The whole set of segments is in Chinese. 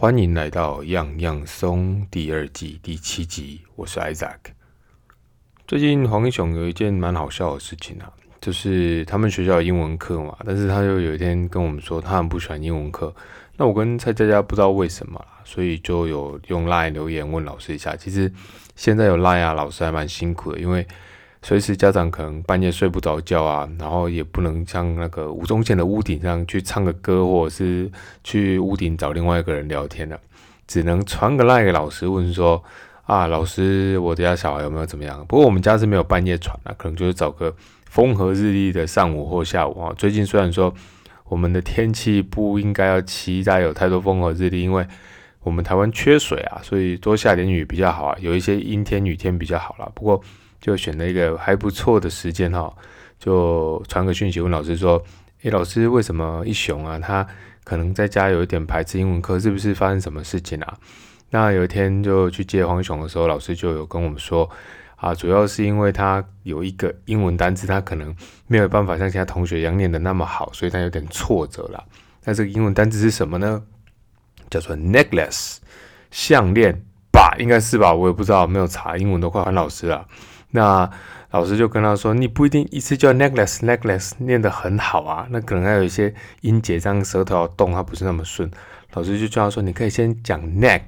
欢迎来到样样松第二季第七集，我是 Isaac。最近黄英雄有一件蛮好笑的事情啊，就是他们学校有英文课嘛，但是他又有一天跟我们说他很不喜欢英文课。那我跟蔡佳佳不知道为什么，所以就有用 Line 留言问老师一下。其实现在有 Line，老师还蛮辛苦的，因为随时家长可能半夜睡不着觉啊，然后也不能像那个吴宗宪的屋顶上去唱个歌，或者是去屋顶找另外一个人聊天了，只能传个 line 给老师问说啊，老师，我家小孩有没有怎么样？不过我们家是没有半夜传啊，可能就是找个风和日丽的上午或下午啊。最近虽然说我们的天气不应该要期待有太多风和日丽，因为我们台湾缺水啊，所以多下点雨比较好啊，有一些阴天雨天比较好啦。不过就选了一个还不错的时间哈，就传个讯息问老师说：“诶，老师，为什么一雄啊，他可能在家有一点排斥英文课，是不是发生什么事情啊？”那有一天就去接黄雄的时候，老师就有跟我们说：“啊，主要是因为他有一个英文单词，他可能没有办法像其他同学一样念的那么好，所以他有点挫折了。那这个英文单词是什么呢？叫做 necklace，项链吧，应该是吧？我也不知道，没有查英文都快还老师了。”那老师就跟他说：“你不一定一次就要 necklace necklace 念得很好啊，那可能还有一些音节，这样舌头要动，它不是那么顺。”老师就叫他说：“你可以先讲 neck，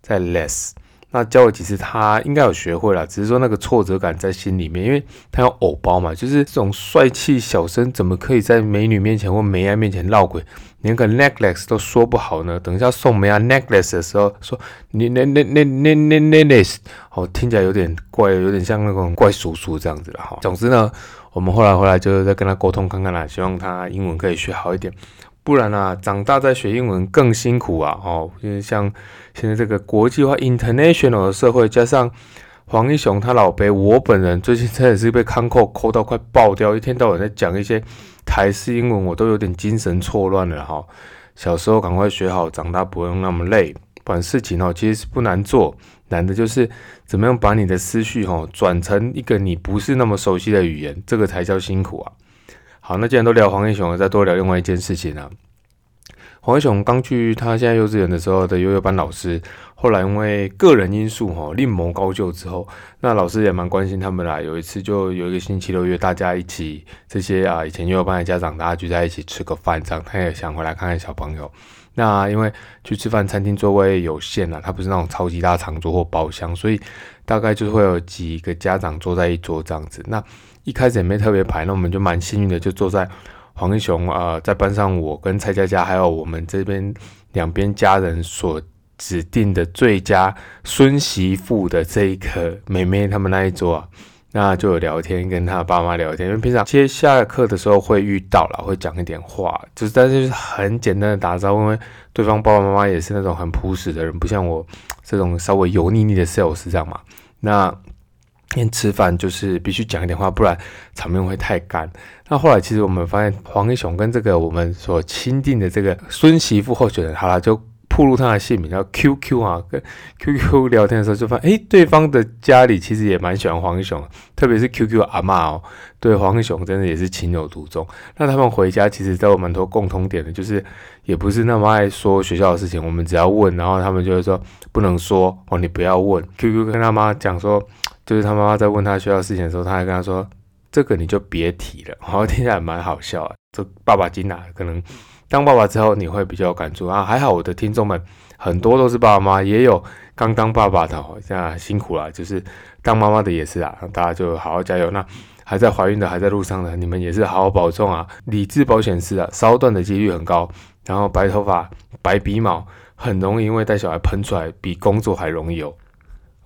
再 less。”那教了几次，他应该有学会了，只是说那个挫折感在心里面，因为他有偶包嘛，就是这种帅气小生怎么可以在美女面前或梅爱面前闹鬼，连个 necklace 都说不好呢？等一下送梅爱 necklace 的时候，说你那那那那那那那哦，听起来有点怪，有点像那种怪叔叔这样子了哈。总之呢，我们后来回来就是在跟他沟通看看啦，希望他英文可以学好一点。不然啊，长大再学英文更辛苦啊！哦，因为像现在这个国际化 （international） 的社会，加上黄一雄他老辈，我本人最近真的是被康扣扣到快爆掉，一天到晚在讲一些台式英文，我都有点精神错乱了哈。小时候赶快学好，长大不用那么累。管事情哦，其实是不难做，难的就是怎么样把你的思绪哈转成一个你不是那么熟悉的语言，这个才叫辛苦啊。好，那既然都聊黄英雄了，再多聊另外一件事情啊。黄英雄刚去他现在幼稚园的时候的幼幼班老师，后来因为个人因素哈另谋高就之后，那老师也蛮关心他们啦。有一次就有一个星期六约大家一起，这些啊以前幼幼班的家长大家聚在一起吃个饭，这样他也想回来看看小朋友。那因为去吃饭餐厅座位有限啊，他不是那种超级大长桌或包厢，所以大概就会有几个家长坐在一桌这样子。那一开始也没特别排，那我们就蛮幸运的，就坐在黄一雄啊，在班上我跟蔡佳佳还有我们这边两边家人所指定的最佳孙媳妇的这一个妹妹他们那一桌啊，那就有聊天，跟他爸妈聊天，因为平常接下课的时候会遇到了，会讲一点话，就是但是就是很简单的打招呼，因为对方爸爸妈妈也是那种很朴实的人，不像我这种稍微油腻腻的 sales 这样嘛，那。天吃饭就是必须讲一点话，不然场面会太干。那后来其实我们发现黄英雄跟这个我们所钦定的这个孙媳妇候选人，好了，就铺露他的姓名叫 QQ 啊，跟 QQ 聊天的时候就发现，哎，对方的家里其实也蛮喜欢黄英雄，特别是 QQ 阿妈哦，对黄英雄真的也是情有独钟。那他们回家其实都有蛮多共同点的，就是也不是那么爱说学校的事情，我们只要问，然后他们就会说不能说哦，你不要问。QQ 跟他妈讲说。就是他妈妈在问他学校事情的时候，他还跟他说：“这个你就别提了。”好像听起来蛮好笑啊。这爸爸经哪？可能当爸爸之后你会比较有感触啊。还好我的听众们很多都是爸爸妈妈，也有刚当爸爸的，现在辛苦了。就是当妈妈的也是啊，大家就好好加油。那还在怀孕的、还在路上的，你们也是好好保重啊。理智保险丝啊，烧断的几率很高。然后白头发、白鼻毛，很容易因为带小孩喷出来，比工作还容易哦。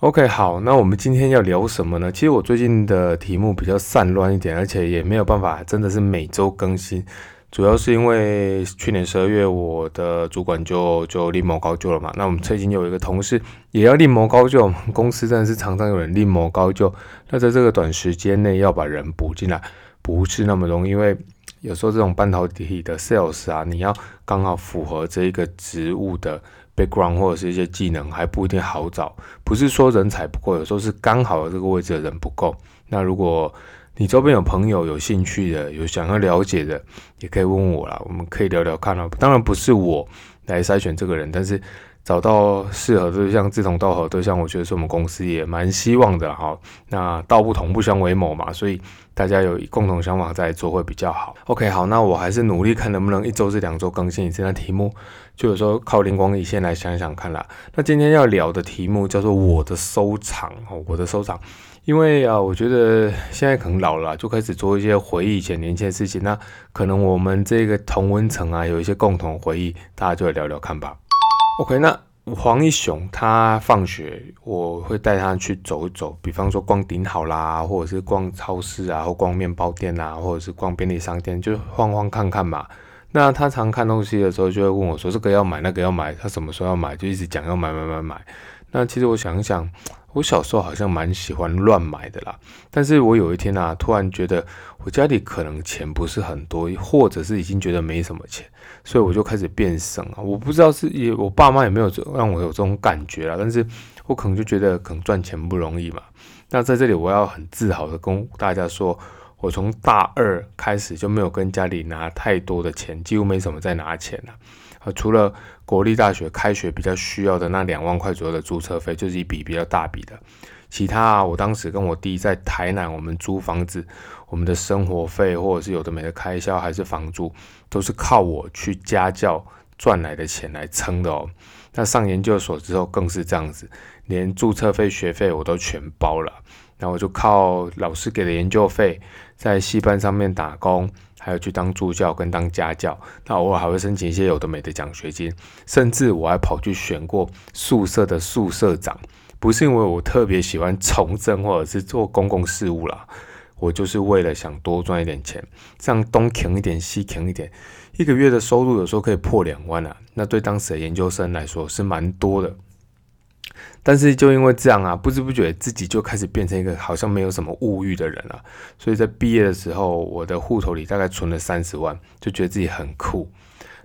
OK，好，那我们今天要聊什么呢？其实我最近的题目比较散乱一点，而且也没有办法真的是每周更新，主要是因为去年十二月我的主管就就另谋高就了嘛。那我们最近有一个同事也要另谋高就，公司真的是常常有人另谋高就。那在这个短时间内要把人补进来，不是那么容易，因为有时候这种半导体的 sales 啊，你要刚好符合这一个职务的。Background 或者是一些技能还不一定好找，不是说人才不够，有时候是刚好这个位置的人不够。那如果你周边有朋友有兴趣的，有想要了解的，也可以问我啦，我们可以聊聊看啊。当然不是我来筛选这个人，但是找到适合对象、志同道合对象，我觉得是我们公司也蛮希望的哈。那道不同不相为谋嘛，所以大家有共同想法在做会比较好。OK，好，那我还是努力看能不能一周至两周更新一次。那题目就有时候靠灵光一现来想想看啦。那今天要聊的题目叫做我的收藏哦，我的收藏。因为啊，我觉得现在可能老了，就开始做一些回忆以前年轻的事情。那可能我们这个同温层啊，有一些共同回忆，大家就聊聊看吧。OK，那黄一雄他放学，我会带他去走一走，比方说逛顶好啦，或者是逛超市啊，或逛面包店啊，或者是逛便利商店，就晃晃看看嘛。那他常看东西的时候，就会问我说：“这个要买，那个要买，他什么时候要买？”就一直讲要买买买买。那其实我想一想。我小时候好像蛮喜欢乱买的啦，但是我有一天啊，突然觉得我家里可能钱不是很多，或者是已经觉得没什么钱，所以我就开始变省啊。我不知道是也我爸妈有没有让我有这种感觉啦，但是我可能就觉得可能赚钱不容易嘛。那在这里我要很自豪的跟大家说，我从大二开始就没有跟家里拿太多的钱，几乎没什么在拿钱了。啊，除了国立大学开学比较需要的那两万块左右的注册费，就是一笔比较大笔的。其他啊，我当时跟我弟在台南，我们租房子，我们的生活费或者是有的没的开销，还是房租，都是靠我去家教赚来的钱来撑的哦。那上研究所之后更是这样子，连注册费、学费我都全包了。然后我就靠老师给的研究费，在戏班上面打工。还有去当助教跟当家教，那偶尔还会申请一些有的没的奖学金，甚至我还跑去选过宿舍的宿舍长，不是因为我特别喜欢从政或者是做公共事务啦，我就是为了想多赚一点钱，这样东啃一点西啃一点，一个月的收入有时候可以破两万啊，那对当时的研究生来说是蛮多的。但是就因为这样啊，不知不觉自己就开始变成一个好像没有什么物欲的人了。所以在毕业的时候，我的户头里大概存了三十万，就觉得自己很酷。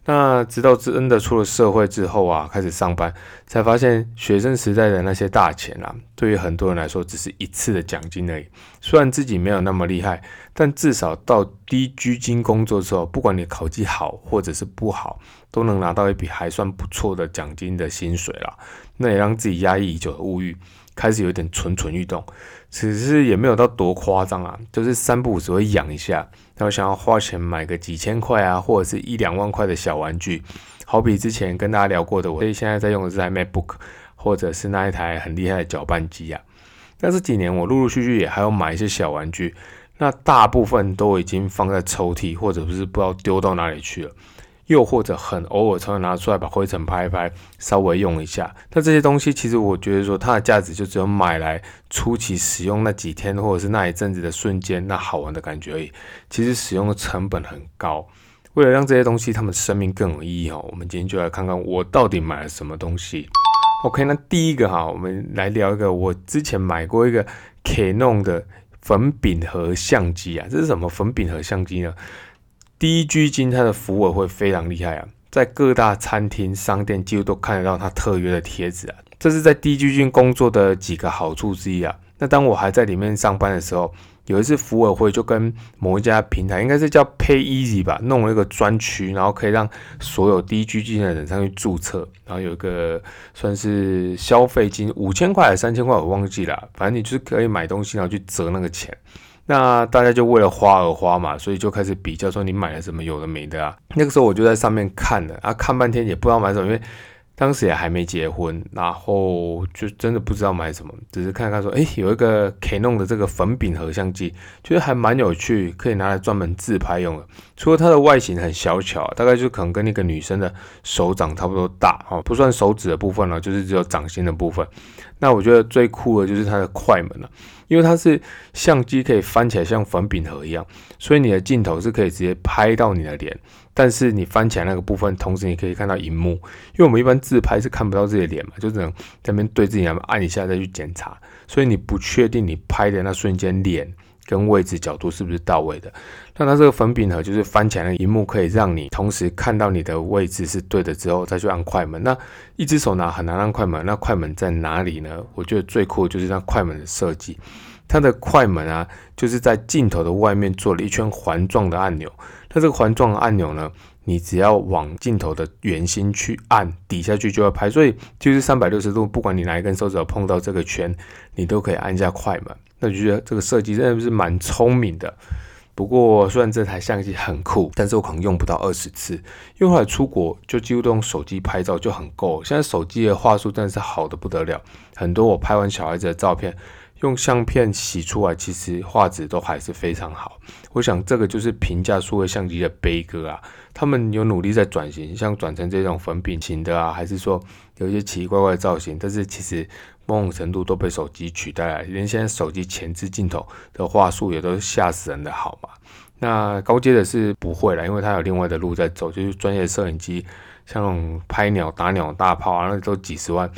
那直到真的出了社会之后啊，开始上班，才发现学生时代的那些大钱啊，对于很多人来说只是一次的奖金而已。虽然自己没有那么厉害，但至少到低居金工作之后，不管你考绩好或者是不好，都能拿到一笔还算不错的奖金的薪水了。那也让自己压抑已久的物欲开始有点蠢蠢欲动，只是也没有到多夸张啊，就是三不五时会痒一下。然后想要花钱买个几千块啊，或者是一两万块的小玩具，好比之前跟大家聊过的，我所以现在在用的这台 MacBook，或者是那一台很厉害的搅拌机啊。但这几年我陆陆续续也还有买一些小玩具，那大部分都已经放在抽屉，或者是不知道丢到哪里去了。又或者很偶尔才会拿出来把灰尘拍一拍，稍微用一下。那这些东西其实我觉得说它的价值就只有买来初期使用那几天或者是那一阵子的瞬间那好玩的感觉而已。其实使用的成本很高。为了让这些东西它们生命更有意义哦，我们今天就来看看我到底买了什么东西。OK，那第一个哈，我们来聊一个我之前买过一个 Canon 的粉饼盒相机啊。这是什么粉饼盒相机呢？第一居金它的服务会非常厉害啊，在各大餐厅、商店几乎都看得到它特约的贴纸啊，这是在第一居金工作的几个好处之一啊。那当我还在里面上班的时候，有一次服委会就跟某一家平台，应该是叫 Pay Easy 吧，弄了一个专区，然后可以让所有低居金的人上去注册，然后有一个算是消费金五千块还是三千块，我忘记了，反正你就是可以买东西，然后去折那个钱。那大家就为了花而花嘛，所以就开始比较说你买了什么有的没的啊。那个时候我就在上面看了啊，看半天也不知道买什么，因为。当时也还没结婚，然后就真的不知道买什么，只是看看说，哎，有一个 Canon 的这个粉饼盒相机，觉得还蛮有趣，可以拿来专门自拍用的。除了它的外形很小巧，大概就可能跟那个女生的手掌差不多大，哦，不算手指的部分了，就是只有掌心的部分。那我觉得最酷的就是它的快门了，因为它是相机可以翻起来像粉饼盒一样，所以你的镜头是可以直接拍到你的脸。但是你翻起来那个部分，同时你可以看到荧幕，因为我们一般自拍是看不到自己的脸嘛，就只能在那边对自己按一下再去检查，所以你不确定你拍的那瞬间脸跟位置角度是不是到位的。那它这个粉饼盒就是翻起来的荧幕，可以让你同时看到你的位置是对的之后再去按快门。那一只手拿很难按快门，那快门在哪里呢？我觉得最酷就是那快门的设计，它的快门啊，就是在镜头的外面做了一圈环状的按钮。它这个环状按钮呢，你只要往镜头的圆心去按，底下去就会拍，所以就是三百六十度，不管你哪一根手指头碰到这个圈，你都可以按下快门。那就觉得这个设计真的是蛮聪明的。不过虽然这台相机很酷，但是我可能用不到二十次，因为后来出国就几乎都用手机拍照就很够。现在手机的画素真的是好的不得了，很多我拍完小孩子的照片。用相片洗出来，其实画质都还是非常好。我想这个就是评价数位相机的悲歌啊。他们有努力在转型，像转成这种粉饼型的啊，还是说有一些奇奇怪怪的造型，但是其实某种程度都被手机取代了。连现在手机前置镜头的画素也都吓死人的好嘛。那高阶的是不会了，因为它有另外的路在走，就是专业摄影机，像拍鸟打鸟大炮啊，那都几十万。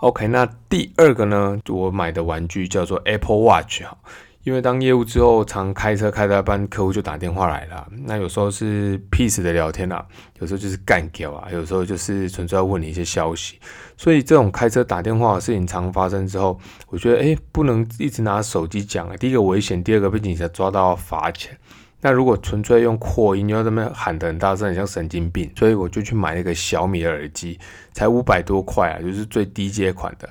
OK，那第二个呢，我买的玩具叫做 Apple Watch 哈，因为当业务之后，常开车开到一半，客户就打电话来了。那有时候是 peace 的聊天啊，有时候就是干掉啊，有时候就是纯粹要问你一些消息。所以这种开车打电话的事情常发生之后，我觉得哎，不能一直拿手机讲啊。第一个危险，第二个被警察抓到罚钱。那如果纯粹用扩音，要这么喊得很大声，很像神经病，所以我就去买了一个小米的耳机，才五百多块啊，就是最低阶款的。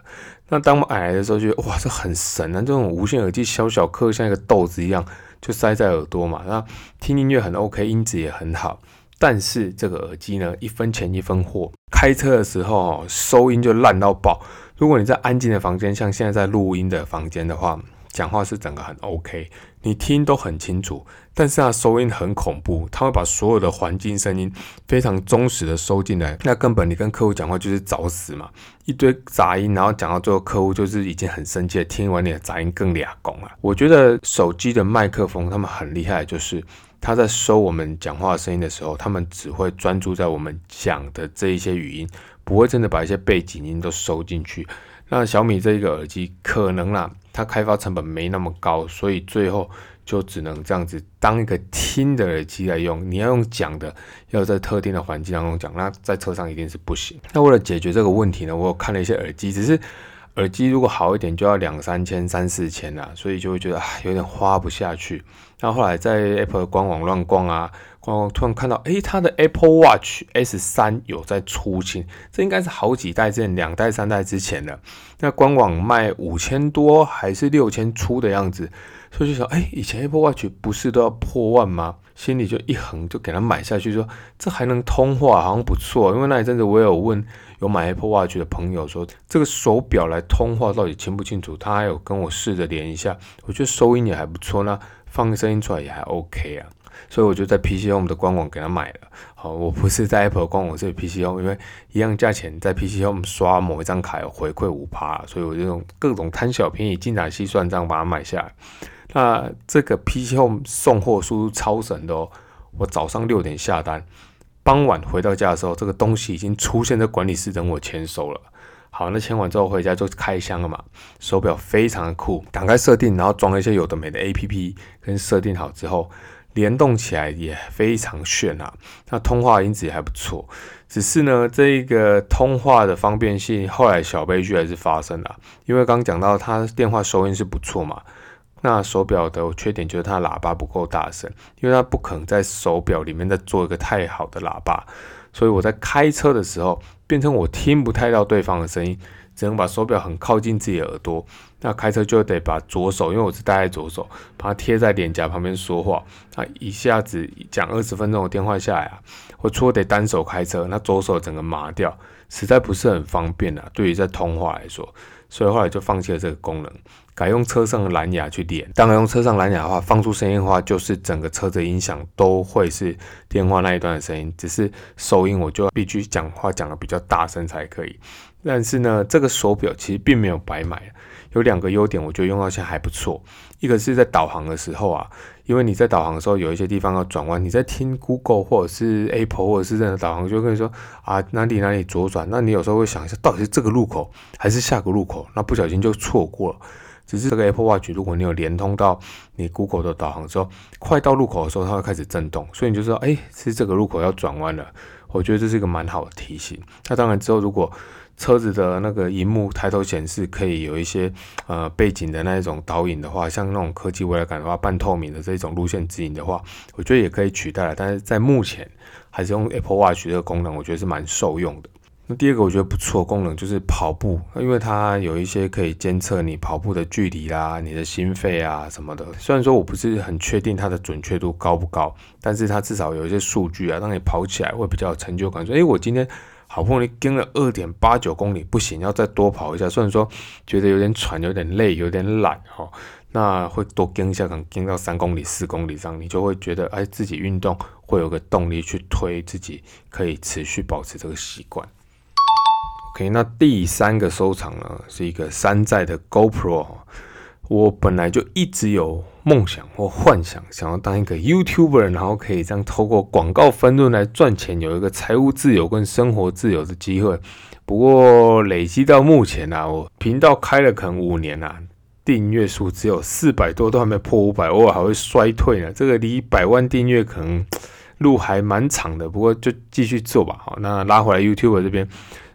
那当我买来的时候，觉得哇，这很神啊！这种无线耳机小小颗，像一个豆子一样，就塞在耳朵嘛。那听音乐很 OK，音质也很好。但是这个耳机呢，一分钱一分货，开车的时候收音就烂到爆。如果你在安静的房间，像现在在录音的房间的话。讲话是整个很 OK，你听都很清楚，但是它收音很恐怖，它会把所有的环境声音非常忠实的收进来，那根本你跟客户讲话就是找死嘛，一堆杂音，然后讲到最后客户就是已经很生气，听完你的杂音更俩公了。我觉得手机的麦克风他们很厉害，就是他在收我们讲话声音的时候，他们只会专注在我们讲的这一些语音，不会真的把一些背景音都收进去。那小米这一个耳机可能啦。它开发成本没那么高，所以最后就只能这样子当一个听的耳机来用。你要用讲的，要在特定的环境当中讲，那在车上一定是不行。那为了解决这个问题呢，我有看了一些耳机，只是耳机如果好一点就要两三千、三四千啦，所以就会觉得啊有点花不下去。那后来在 Apple 官网乱逛啊。我突然看到，诶，它的 Apple Watch S 三有在出新，这应该是好几代之前，两代、三代之前的。那官网卖五千多还是六千出的样子，所以就想，诶，以前 Apple Watch 不是都要破万吗？心里就一横，就给它买下去，说这还能通话，好像不错。因为那一阵子我有问有买 Apple Watch 的朋友说，这个手表来通话到底清不清楚？他还有跟我试着连一下，我觉得收音也还不错，那放声音出来也还 OK 啊。所以我就在 PCOM 的官网给他买了。好，我不是在 Apple 官网，是 PCOM，因为一样价钱在 PCOM 刷某一张卡有回馈五趴，所以我就用各种贪小便宜、精打细算这样把它买下来。那这个 PC Home 送货速度超神的哦！我早上六点下单，傍晚回到家的时候，这个东西已经出现在管理室等我签收了。好，那签完之后回家就开箱了嘛。手表非常的酷，打开设定，然后装了一些有的没的 APP，跟设定好之后。联动起来也非常炫啊，那通话音质也还不错，只是呢，这一个通话的方便性后来小悲剧还是发生了，因为刚讲到它电话收音是不错嘛，那手表的缺点就是它喇叭不够大声，因为它不可能在手表里面再做一个太好的喇叭，所以我在开车的时候变成我听不太到对方的声音。只能把手表很靠近自己的耳朵，那开车就得把左手，因为我是戴在左手，把它贴在脸颊旁边说话。那一下子讲二十分钟的电话下来啊，我除了得单手开车，那左手整个麻掉，实在不是很方便啊。对于在通话来说，所以后来就放弃了这个功能，改用车上的蓝牙去连。当然用车上蓝牙的话，放出声音的话，就是整个车子音响都会是电话那一段的声音，只是收音我就必须讲话讲的比较大声才可以。但是呢，这个手表其实并没有白买，有两个优点，我觉得用到现在还不错。一个是在导航的时候啊，因为你在导航的时候有一些地方要转弯，你在听 Google 或者是 Apple 或者是任何导航，就跟你说啊哪里哪里左转，那你有时候会想一下，到底是这个路口还是下个路口，那不小心就错过了。只是这个 Apple Watch，如果你有连通到你 Google 的导航之后，快到路口的时候，它会开始震动，所以你就知道，哎，是这个路口要转弯了。我觉得这是一个蛮好的提醒。那当然之后如果车子的那个荧幕抬头显示可以有一些呃背景的那一种导引的话，像那种科技未来感的话，半透明的这种路线指引的话，我觉得也可以取代了。但是在目前还是用 Apple Watch 这个功能，我觉得是蛮受用的。那第二个我觉得不错功能就是跑步，因为它有一些可以监测你跑步的距离啦、你的心肺啊什么的。虽然说我不是很确定它的准确度高不高，但是它至少有一些数据啊，让你跑起来会比较有成就感。说，哎，我今天好不容易跟了二点八九公里，不行，要再多跑一下。虽然说觉得有点喘、有点累、有点懒哈，那会多跟一下，可能跟到三公里、四公里上，你就会觉得哎，自己运动会有个动力去推自己，可以持续保持这个习惯。那第三个收藏呢，是一个山寨的 GoPro。我本来就一直有梦想或幻想，想要当一个 YouTuber，然后可以这样透过广告分润来赚钱，有一个财务自由跟生活自由的机会。不过累积到目前啊，我频道开了可能五年啊，订阅数只有四百多，都还没破五百，偶尔还会衰退呢。这个离百万订阅可能 路还蛮长的，不过就继续做吧。好，那拉回来 YouTuber 这边。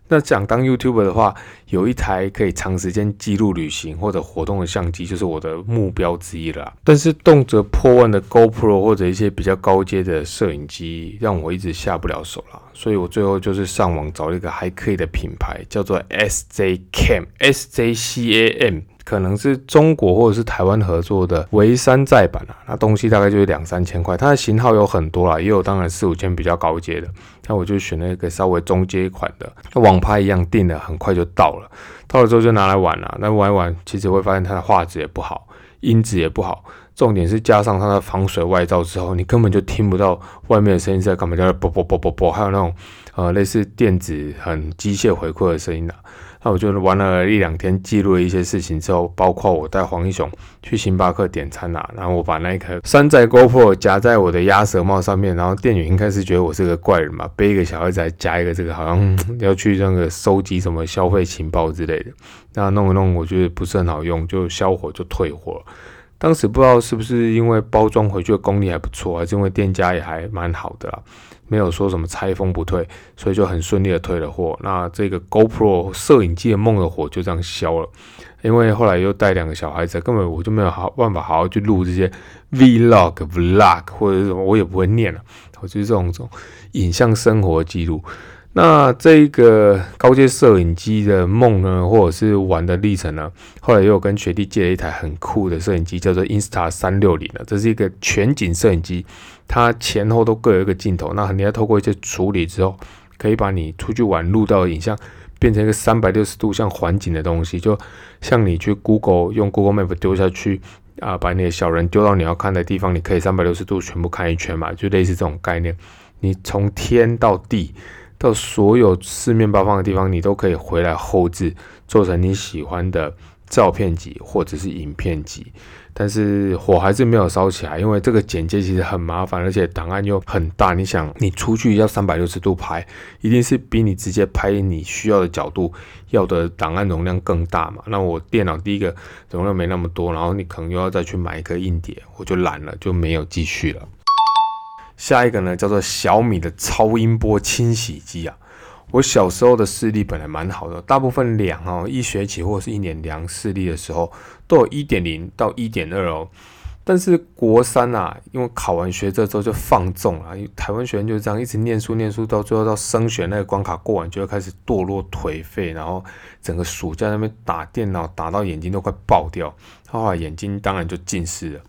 那想当 YouTuber 的话，有一台可以长时间记录旅行或者活动的相机，就是我的目标之一了。但是动辄破万的 GoPro 或者一些比较高阶的摄影机，让我一直下不了手了。所以我最后就是上网找了一个还可以的品牌，叫做 SJ Cam，SJ C A M。可能是中国或者是台湾合作的微山寨版啊，那东西大概就是两三千块。它的型号有很多啦，也有当然四五千比较高阶的。那我就选了一个稍微中阶款的，网拍一样订的，很快就到了。到了之后就拿来玩了。那玩一玩，其实会发现它的画质也不好，音质也不好。重点是加上它的防水外罩之后，你根本就听不到外面的声音在干嘛，叫啵啵啵啵啵，还有那种呃类似电子很机械回馈的声音啊。那我就玩了一两天，记录了一些事情之后，包括我带黄英雄去星巴克点餐啊，然后我把那颗山寨 GoPro 夹在我的鸭舌帽上面，然后店员应该是觉得我是个怪人嘛，背一个小孩子还夹一个这个，好像 要去那个收集什么消费情报之类的，那弄一弄，我觉得不是很好用，就销火就退货。当时不知道是不是因为包装回去的功力还不错，还是因为店家也还蛮好的啦。没有说什么拆封不退，所以就很顺利的退了货。那这个 GoPro 摄影机的梦的火就这样消了。因为后来又带两个小孩子，根本我就没有好办法好好去录这些 Vlog、Vlog 或者什么，我也不会念了。我就是这种这种影像生活记录。那这个高阶摄影机的梦呢，或者是玩的历程呢，后来又跟学弟借了一台很酷的摄影机，叫做 Insta 三六零的。这是一个全景摄影机，它前后都各有一个镜头。那你要透过一些处理之后，可以把你出去玩录到的影像变成一个三百六十度像环景的东西，就像你去 Google 用 Google Map 丢下去啊，把你的小人丢到你要看的地方，你可以三百六十度全部看一圈嘛，就类似这种概念。你从天到地。到所有四面八方的地方，你都可以回来后置，做成你喜欢的照片集或者是影片集。但是火还是没有烧起来，因为这个剪接其实很麻烦，而且档案又很大。你想，你出去要三百六十度拍，一定是比你直接拍你需要的角度要的档案容量更大嘛？那我电脑第一个容量没那么多，然后你可能又要再去买一个硬碟，我就懒了，就没有继续了。下一个呢，叫做小米的超音波清洗机啊。我小时候的视力本来蛮好的，大部分量哦，一学期或者是一年量视力的时候，都有一点零到一点二哦。但是国三啊，因为考完学这之后就放纵了，因为台湾学生就是这样，一直念书念书，到最后到升学那个关卡过完，就会开始堕落颓废，然后整个暑假那边打电脑打到眼睛都快爆掉，后来眼睛当然就近视了。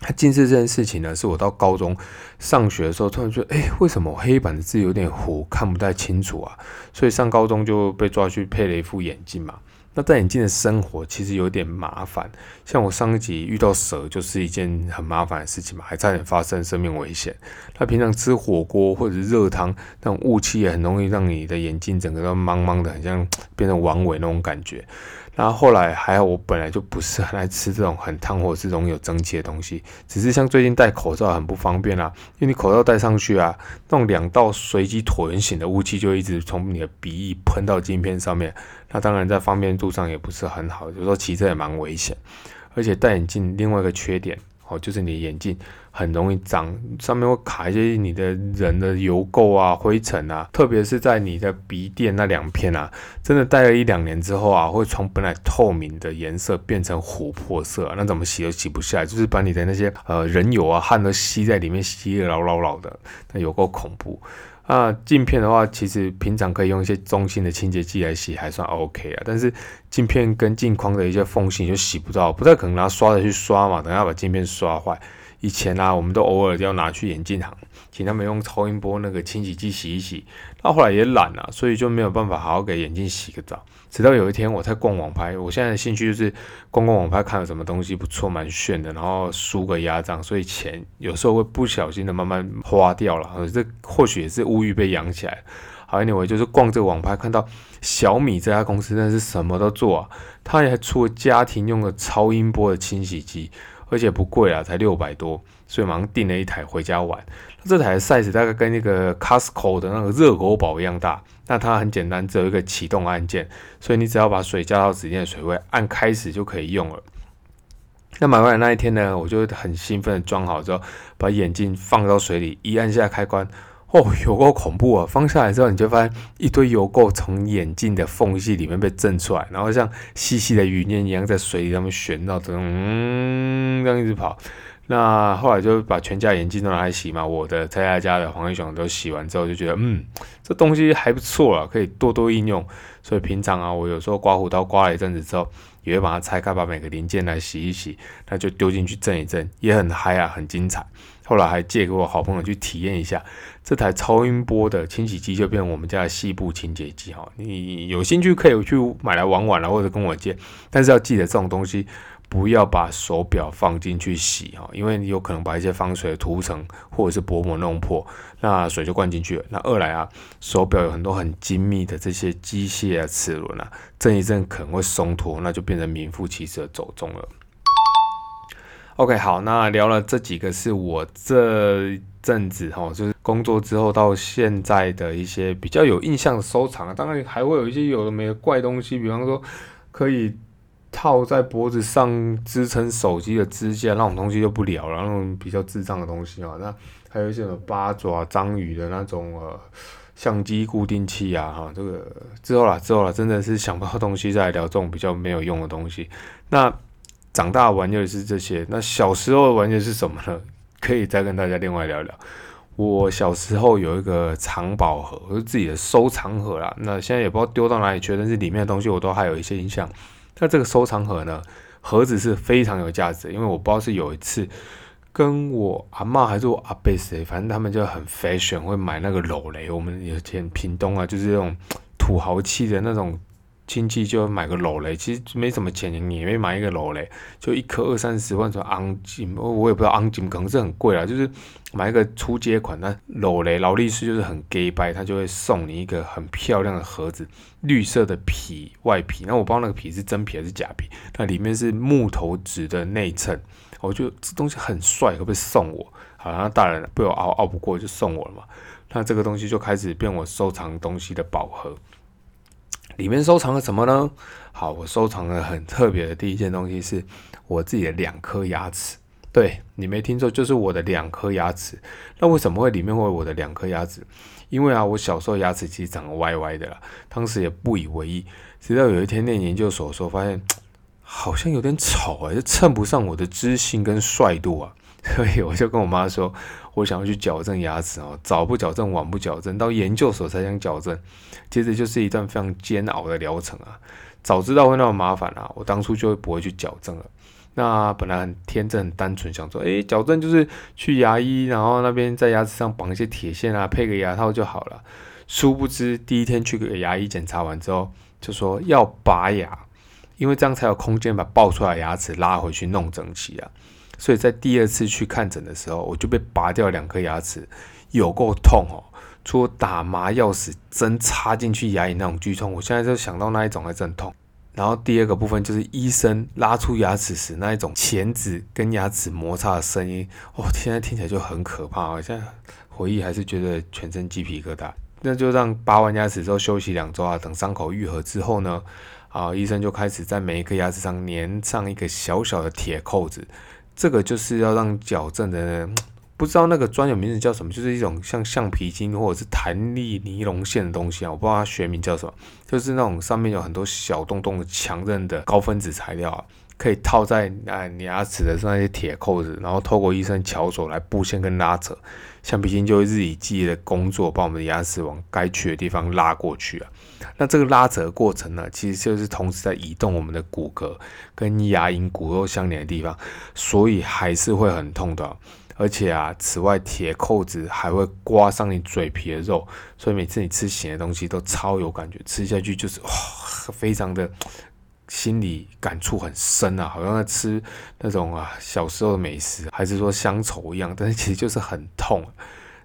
他近视这件事情呢，是我到高中上学的时候，突然觉得，哎，为什么黑板的字有点糊，看不太清楚啊？所以上高中就被抓去配了一副眼镜嘛。那戴眼镜的生活其实有点麻烦，像我上一集遇到蛇，就是一件很麻烦的事情嘛，还差点发生生命危险。那平常吃火锅或者热汤，那种雾气也很容易让你的眼睛整个都茫茫的，很像变成王尾那种感觉。然后后来还好，我本来就不是很爱吃这种很烫或者是容易有蒸汽的东西，只是像最近戴口罩很不方便啊，因为你口罩戴上去啊，那种两道随机椭圆形的雾气就一直从你的鼻翼喷到镜片上面，那当然在方便度上也不是很好，有时候骑车也蛮危险。而且戴眼镜另外一个缺点哦，就是你的眼镜很容易脏，上面会卡一些你的人的油垢啊、灰尘啊，特别是在你的鼻垫那两片啊，真的戴了一两年之后啊，会从本来透明的颜色变成琥珀色，那怎么洗都洗不下来，就是把你的那些呃人油啊、汗都吸在里面，吸得牢牢牢的，那有够恐怖。那，镜片的话，其实平常可以用一些中性的清洁剂来洗，还算 OK 啊。但是镜片跟镜框的一些缝隙就洗不到，不太可能拿刷子去刷嘛，等下把镜片刷坏。以前啊，我们都偶尔要拿去眼镜行，请他们用超音波那个清洗剂洗一洗。到后来也懒了，所以就没有办法好好给眼镜洗个澡。直到有一天我在逛网拍，我现在的兴趣就是逛逛网拍，看了什么东西不错，蛮炫的，然后输个压账，所以钱有时候会不小心的慢慢花掉了。这或许也是物欲被养起来。好，anyway，就是逛这个网拍，看到小米这家公司真的是什么都做啊，它也出了家庭用的超音波的清洗机。而且不贵啊，才六百多，所以马上订了一台回家玩。这台的 size 大概跟那个 Costco 的那个热狗堡一样大。那它很简单，只有一个启动按键，所以你只要把水加到指定的水位，按开始就可以用了。那买回来那一天呢，我就很兴奋的装好之后，把眼镜放到水里，一按下开关。哦，有够恐怖啊！放下来之后，你就发现一堆油垢从眼镜的缝隙里面被震出来，然后像细细的云烟一样在水里上面旋到，嗯，这样一直跑。那后来就把全家眼镜都拿来洗嘛，我的、蔡家家的、黄英雄都洗完之后，就觉得嗯，这东西还不错啊，可以多多应用。所以平常啊，我有时候刮胡刀刮了一阵子之后，也会把它拆开，把每个零件来洗一洗，那就丢进去震一震，也很嗨啊，很精彩。后来还借给我好朋友去体验一下这台超音波的清洗机，就变成我们家的细部清洁机哈。你有兴趣可以去买来玩玩了，或者跟我借。但是要记得这种东西不要把手表放进去洗哈，因为你有可能把一些防水的涂层或者是薄膜弄破，那水就灌进去了。那二来啊，手表有很多很精密的这些机械啊齿轮啊，震一震可能会松脱，那就变成名副其实的走中了。OK，好，那聊了这几个是我这阵子哈，就是工作之后到现在的一些比较有印象的收藏，当然还会有一些有的没的怪东西，比方说可以套在脖子上支撑手机的支架那种东西就不聊了，那种比较智障的东西啊。那还有一些什么八爪章鱼的那种呃相机固定器啊，哈，这个之后了之后了，真的是想不到东西再来聊这种比较没有用的东西，那。长大玩就是这些，那小时候玩的是什么呢？可以再跟大家另外聊聊。我小时候有一个藏宝盒，是自己的收藏盒啦。那现在也不知道丢到哪里去，但是里面的东西我都还有一些印象。那这个收藏盒呢，盒子是非常有价值，因为我不知道是有一次跟我阿妈还是我阿伯谁，反正他们就很 fashion 会买那个楼雷。我们以前屏东啊，就是这种土豪气的那种。亲戚就买个篓雷，其实没什么钱，你也没买一个篓雷，就一颗二三十万，说昂金，我也不知道昂金可能是很贵啦，就是买一个初阶款。那篓雷劳力士就是很 gay 白，他就会送你一个很漂亮的盒子，绿色的皮外皮，那我不知道那个皮是真皮还是假皮，那里面是木头纸的内衬，我觉得这东西很帅，可不可以送我？好，像大人被我熬熬不过就送我了嘛，那这个东西就开始变我收藏东西的宝盒。里面收藏了什么呢？好，我收藏了很特别的第一件东西，是我自己的两颗牙齿。对你没听错，就是我的两颗牙齿。那为什么会里面会有我的两颗牙齿？因为啊，我小时候牙齿其实长得歪歪的啦，当时也不以为意。直到有一天念研究所的时候，发现好像有点丑啊，就衬不上我的知性跟帅度啊。所以我就跟我妈说，我想要去矫正牙齿哦，早不矫正，晚不矫正，到研究所才想矫正，接着就是一段非常煎熬的疗程啊。早知道会那么麻烦啊，我当初就不会去矫正了。那本来很天真、很单纯，想说，诶，矫正就是去牙医，然后那边在牙齿上绑一些铁线啊，配个牙套就好了。殊不知，第一天去给牙医检查完之后，就说要拔牙，因为这样才有空间把爆出来牙齿拉回去弄整齐啊。所以在第二次去看诊的时候，我就被拔掉两颗牙齿，有够痛哦！除了打麻药时针插进去牙龈那种剧痛，我现在就想到那一种还是很痛。然后第二个部分就是医生拉出牙齿时那一种钳子跟牙齿摩擦的声音，哦，现在听起来就很可怕哦！现在回忆还是觉得全身鸡皮疙瘩。那就让拔完牙齿之后休息两周啊，等伤口愈合之后呢，啊，医生就开始在每一颗牙齿上粘上一个小小的铁扣子。这个就是要让矫正的人，不知道那个专有名字叫什么，就是一种像橡皮筋或者是弹力尼龙线的东西啊，我不知道它学名叫什么，就是那种上面有很多小洞洞的强韧的高分子材料啊。可以套在啊你牙齿的那些铁扣子，然后透过医生巧手来布线跟拉扯，橡皮筋就会日以继夜的工作，把我们的牙齿往该去的地方拉过去啊。那这个拉扯过程呢，其实就是同时在移动我们的骨骼跟牙龈骨肉相连的地方，所以还是会很痛的。而且啊，此外铁扣子还会刮伤你嘴皮的肉，所以每次你吃咸的东西都超有感觉，吃下去就是哇，非常的。心里感触很深啊，好像在吃那种啊小时候的美食，还是说乡愁一样，但是其实就是很痛。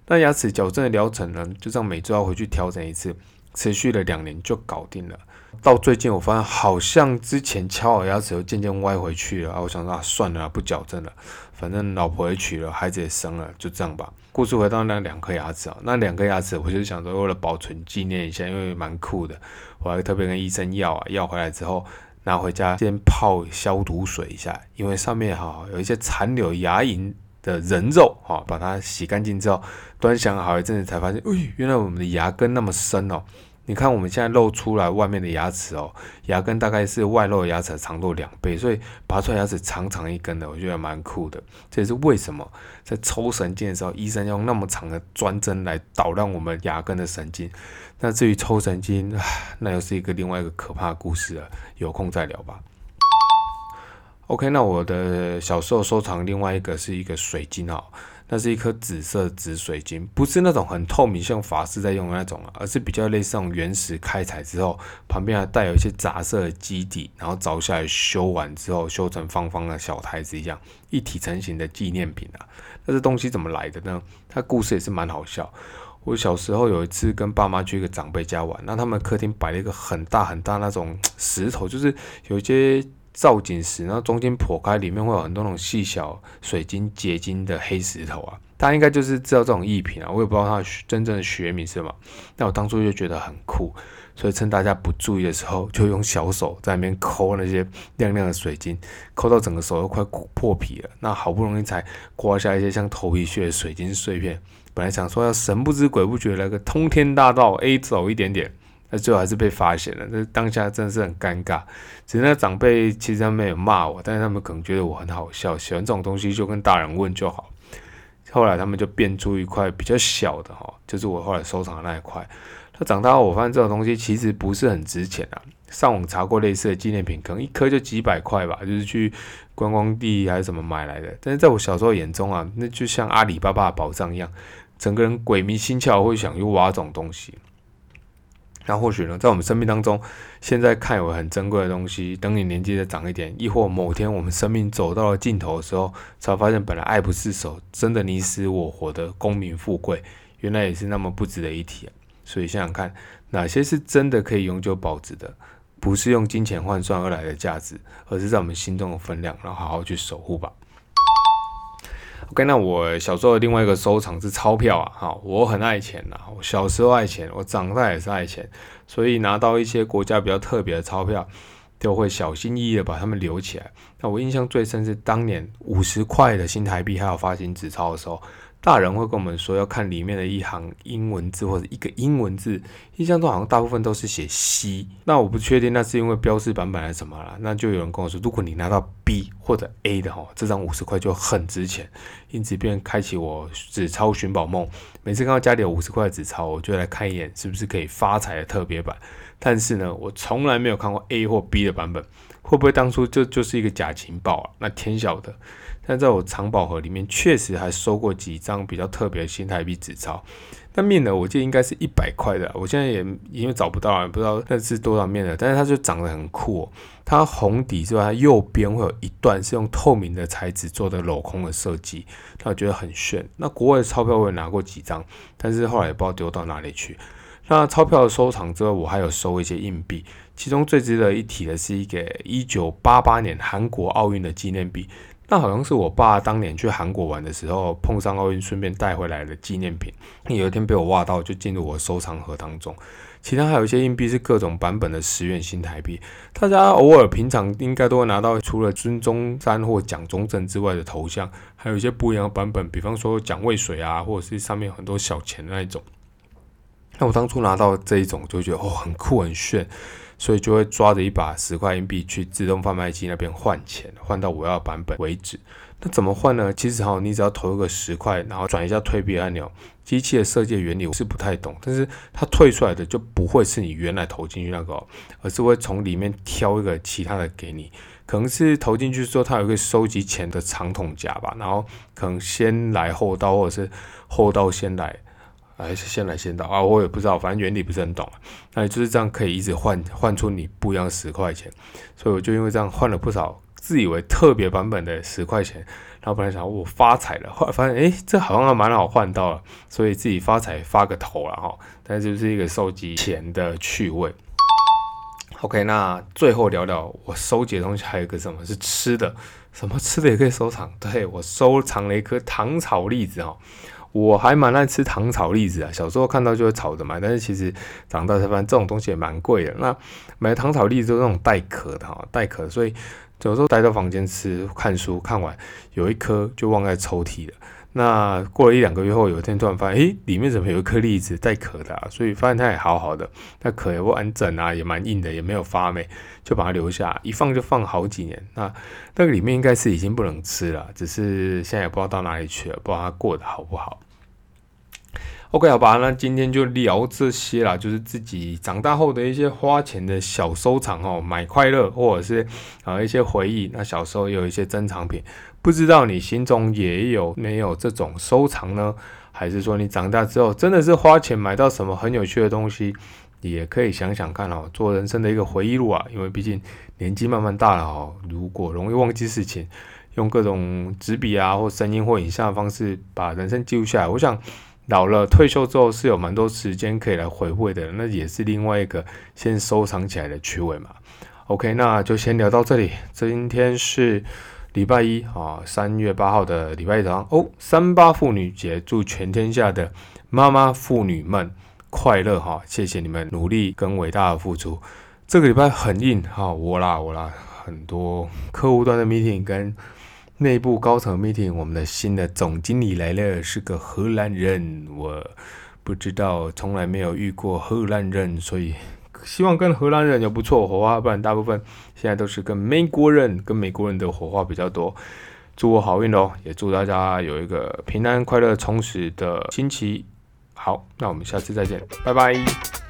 那牙齿矫正的疗程呢，就这样每周要回去调整一次，持续了两年就搞定了。到最近我发现好像之前敲好牙齿又渐渐歪回去了啊，我想说算了，不矫正了，反正老婆也娶了，孩子也生了，就这样吧。故事回到那两颗牙齿啊，那两颗牙齿我就想说为了保存纪念一下，因为蛮酷的，我还特别跟医生要啊，要回来之后。拿回家先泡消毒水一下，因为上面哈有一些残留牙龈的人肉哈，把它洗干净之后，端详好一阵子才发现，哎，原来我们的牙根那么深哦。你看我们现在露出来外面的牙齿哦，牙根大概是外露牙齿长度两倍，所以拔出来牙齿长长一根的，我觉得蛮酷的。这也是为什么在抽神经的时候，医生用那么长的专针来捣乱我们牙根的神经。那至于抽神经，那又是一个另外一个可怕的故事了，有空再聊吧。OK，那我的小时候收藏另外一个是一个水晶哦。那是一颗紫色紫水晶，不是那种很透明像法师在用的那种啊，而是比较类似那种原石开采之后，旁边还带有一些杂色的基底，然后凿下来修完之后，修成方方的小台子一样，一体成型的纪念品啊。那这东西怎么来的呢？它故事也是蛮好笑。我小时候有一次跟爸妈去一个长辈家玩，那他们客厅摆了一个很大很大那种 石头，就是有一些。造景石，然后中间破开，里面会有很多那种细小水晶结晶的黑石头啊，大家应该就是知道这种艺品啊，我也不知道它真正的学名是什么。那我当初就觉得很酷，所以趁大家不注意的时候，就用小手在那边抠那些亮亮的水晶，抠到整个手都快破皮了。那好不容易才刮下一些像头皮屑的水晶碎片，本来想说要神不知鬼不觉来个通天大道 A 走一点点。那最后还是被发现了，那当下真的是很尴尬。只是那长辈其实他们有骂我，但是他们可能觉得我很好笑，喜欢这种东西就跟大人问就好。后来他们就变出一块比较小的哈，就是我后来收藏的那一块。那长大后我发现这种东西其实不是很值钱啊。上网查过类似的纪念品，可能一颗就几百块吧，就是去观光地还是什么买来的。但是在我小时候眼中啊，那就像阿里巴巴的宝藏一样，整个人鬼迷心窍会想去挖这种东西。那或许呢，在我们生命当中，现在看有很珍贵的东西，等你年纪再长一点，亦或某天我们生命走到了尽头的时候，才发现本来爱不释手、真的你死我活的功名富贵，原来也是那么不值得一提。所以想想看，哪些是真的可以永久保值的，不是用金钱换算而来的价值，而是在我们心中的分量，然后好好去守护吧。跟那我小时候的另外一个收藏是钞票啊，哈，我很爱钱呐，我小时候爱钱，我长大也是爱钱，所以拿到一些国家比较特别的钞票，都会小心翼翼的把它们留起来。那我印象最深是当年五十块的新台币还有发行纸钞的时候。大人会跟我们说要看里面的一行英文字或者一个英文字，印象中好像大部分都是写 C，那我不确定那是因为标示版本还是什么了。那就有人跟我说，如果你拿到 B 或者 A 的哈，这张五十块就很值钱，因此便开启我纸钞寻宝梦。每次看到家里有五十块纸钞，我就来看一眼是不是可以发财的特别版。但是呢，我从来没有看过 A 或 B 的版本，会不会当初就就是一个假情报啊？那天晓得。但在我藏宝盒里面，确实还收过几张比较特别的新台币纸钞。那面额我记得应该是一百块的，我现在也因为找不到了，不知道那是多少面额。但是它就长得很酷，它红底之外，它右边会有一段是用透明的材质做的镂空的设计，那我觉得很炫。那国外的钞票我也拿过几张，但是后来也不知道丢到哪里去。那钞票的收藏之外，我还有收一些硬币，其中最值得一提的是一个一九八八年韩国奥运的纪念币。那好像是我爸当年去韩国玩的时候碰上奥运，顺便带回来的纪念品。有一天被我挖到，就进入我收藏盒当中。其他还有一些硬币是各种版本的十元新台币，大家偶尔平常应该都会拿到，除了孙中山或蒋中正之外的头像，还有一些不一样的版本，比方说蒋渭水啊，或者是上面有很多小钱那一种。那我当初拿到这一种，就觉得哦很酷很炫。所以就会抓着一把十块硬币去自动贩卖机那边换钱，换到我要版本为止。那怎么换呢？其实哈，你只要投一个十块，然后转一下退币按钮。机器的设计原理我是不太懂，但是它退出来的就不会是你原来投进去那个，而是会从里面挑一个其他的给你。可能是投进去之后，它有一个收集钱的长筒夹吧，然后可能先来后到，或者是后到先来。还是先来先到啊，我也不知道，反正原理不是很懂啊。那就是这样可以一直换换出你不一样十块钱，所以我就因为这样换了不少自以为特别版本的十块钱。然后本来想我发财了，后来发现哎，这好像还蛮好换到了，所以自己发财发个头了哈。但就是一个收集钱的趣味。OK，那最后聊聊我收集的东西，还有个什么是吃的？什么吃的也可以收藏？对我收藏了一颗糖炒栗子哈。我还蛮爱吃糖炒栗子啊，小时候看到就会炒着买，但是其实长大才发现这种东西也蛮贵的。那买糖炒栗子都是那种带壳的哈，带壳，所以有时候待到房间吃看书，看完有一颗就忘在抽屉了。那过了一两个月后，有一天突然发现，诶，里面怎么有一颗栗子带壳的？所以发现它也好好的，那壳也不完整啊，也蛮硬的，也没有发霉，就把它留下，一放就放好几年。那那个里面应该是已经不能吃了，只是现在也不知道到哪里去了，不知道它过得好不好。OK，好吧，那今天就聊这些啦，就是自己长大后的一些花钱的小收藏哦，买快乐或者是啊一些回忆。那小时候有一些珍藏品，不知道你心中也有没有这种收藏呢？还是说你长大之后真的是花钱买到什么很有趣的东西？也可以想想看哦，做人生的一个回忆录啊。因为毕竟年纪慢慢大了哦，如果容易忘记事情，用各种纸笔啊或声音或影像的方式把人生记录下来，我想。老了退休之后是有蛮多时间可以来回味的，那也是另外一个先收藏起来的趣味嘛。OK，那就先聊到这里。今天是礼拜一啊，三月八号的礼拜一早上哦，三八妇女节，祝全天下的妈妈妇女们快乐哈！谢谢你们努力跟伟大的付出。这个礼拜很硬哈，我啦我啦，很多客户端的 meeting 跟。内部高层 meeting，我们的新的总经理来了，是个荷兰人。我不知道，从来没有遇过荷兰人，所以希望跟荷兰人有不错火花。不然大部分现在都是跟美国人、跟美国人的火花比较多。祝我好运哦，也祝大家有一个平安、快乐、充实的星期。好，那我们下次再见，拜拜。